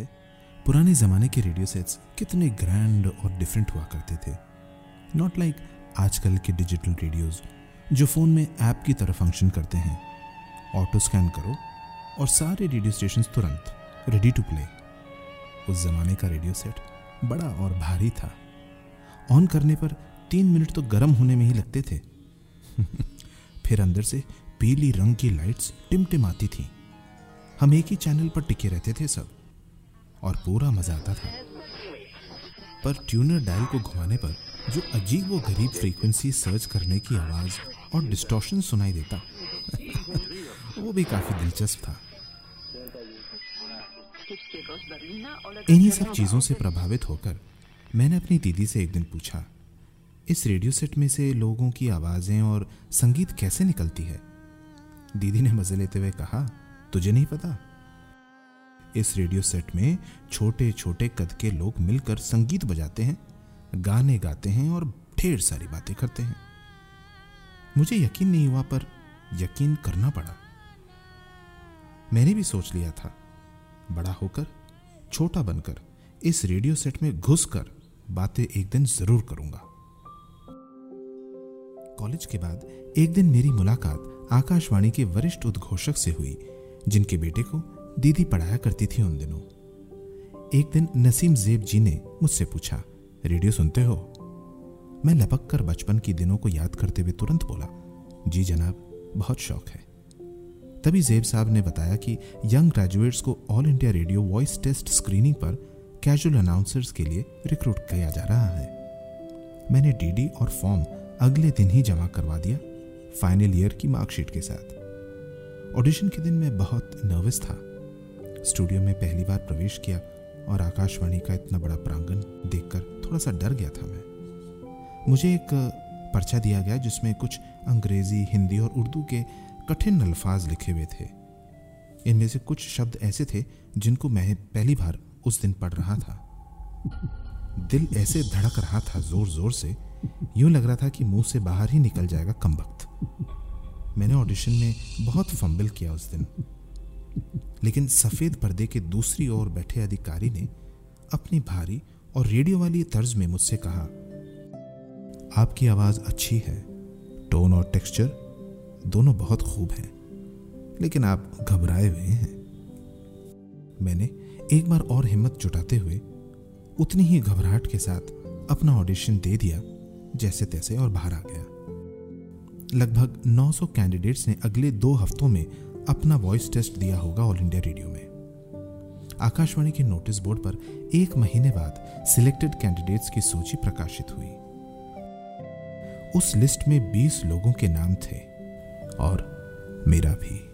है। पुराने ज़माने के रेडियो सेट्स कितने ग्रैंड और डिफरेंट हुआ करते थे। नॉट लाइक like आजकल के डिजिटल रेडियोज़ जो फ़ोन में ऐप की तरह फ़ंक्शन करते हैं। ऑटो स्कैन करो और सारे रेडियो स्टेशन तुरंत रेडी टू प्ले उस ज़माने का रेडियो सेट बड़ा और भारी था। ऑन करने पर तीन मिनट तो गर्म होने में ही लगते थे। फिर अंदर से पीली रंग की लाइट्स टिमटिमाती थी। हम एक ही चैनल पर टिके रहते थे सब। और पूरा मज़ा आता था। पर ट्यूनर डायल को घुमाने पर जो अजीब वो गरीब फ्रीक्वेंसी सर्च करने की आवाज़ और डिस्टॉर्शन सुनाई देता, वो भी काफ़ी दिलचस्प था। इन्हीं सब चीज़ों से प्रभावित होकर मैंने अपनी दीदी से एक दिन पूछा, इस रेडियो सेट में से लोगों की आवाज़ें और संगीत कैसे निकलती है? दीदी ने मज़े लेते हुए कहा, तुझे नहीं पता? इस रेडियो सेट में छोटे छोटे कद के लोग मिलकर संगीत बजाते हैं, गाने गाते हैं और ढेर सारी बातें करते हैं। मुझे यकीन नहीं हुआ, पर यकीन करना पड़ा। मैंने भी सोच लिया था, बड़ा होकर, छोटा बनकर, इस रेडियो सेट में घुसकर बातें एक दिन ज़रूर करूँगा। कॉलेज के बाद एक दिन मेरी मुलाकात आकाशवाणी के वरिष्ठ उद्घोषक से हुई, जिनके बेटे को दीदी पढ़ाया करती थी उन दिनों। एक दिन नसीम जेब जी ने मुझसे पूछा, रेडियो सुनते हो? मैं लपक कर बचपन के दिनों को याद करते हुए तुरंत बोला, जी जनाब, बहुत शौक है। तभी जेब साहब ने बताया कि यंग ग्रेजुएट्स को all India radio voice test screening पर कैजुअल अनाउंसर्स के लिए रिक्रूट किया जा रहा है। मैंने डीडी और फॉर्म अगले दिन ही जमा करवा दिया, फाइनल ईयर की मार्कशीट के साथ। ऑडिशन के दिन मैं बहुत नर्वस था। स्टूडियो में पहली बार प्रवेश किया और आकाशवाणी का इतना बड़ा प्रांगण देखकर थोड़ा सा डर गया था मैं। मुझे एक पर्चा दिया गया जिसमें कुछ अंग्रेज़ी, हिंदी और उर्दू के कठिन अल्फाज लिखे हुए थे। इनमें से कुछ शब्द ऐसे थे जिनको मैं पहली बार उस दिन पढ़ रहा था। दिल ऐसे धड़क रहा था ज़ोर ज़ोर से, यूँ लग रहा था कि मुँह से बाहर ही निकल जाएगा कम वक्त। मैंने ऑडिशन में बहुत फंबल किया उस दिन। लेकिन सफ़ेद पर्दे के दूसरी ओर बैठे अधिकारी ने अपनी भारी और रेडियो वाली तर्ज में मुझसे कहा, आपकी आवाज़ अच्छी है। टोन और टेक्सचर दोनों बहुत खूब हैं, लेकिन आप घबराए हुए हैं। मैंने एक बार और हिम्मत जुटाते हुए उतनी ही घबराहट के साथ अपना ऑडिशन दे दिया, जैसे तैसे और बाहर आ गया। लगभग 900 कैंडिडेट्स ने अगले दो हफ्तों में अपना वॉइस टेस्ट दिया होगा ऑल इंडिया रेडियो में। आकाशवाणी के नोटिस बोर्ड पर एक महीने बाद सिलेक्टेड कैंडिडेट्स की सूची प्रकाशित हुई। उस लिस्ट में 20 लोगों के नाम थे और मेरा भी।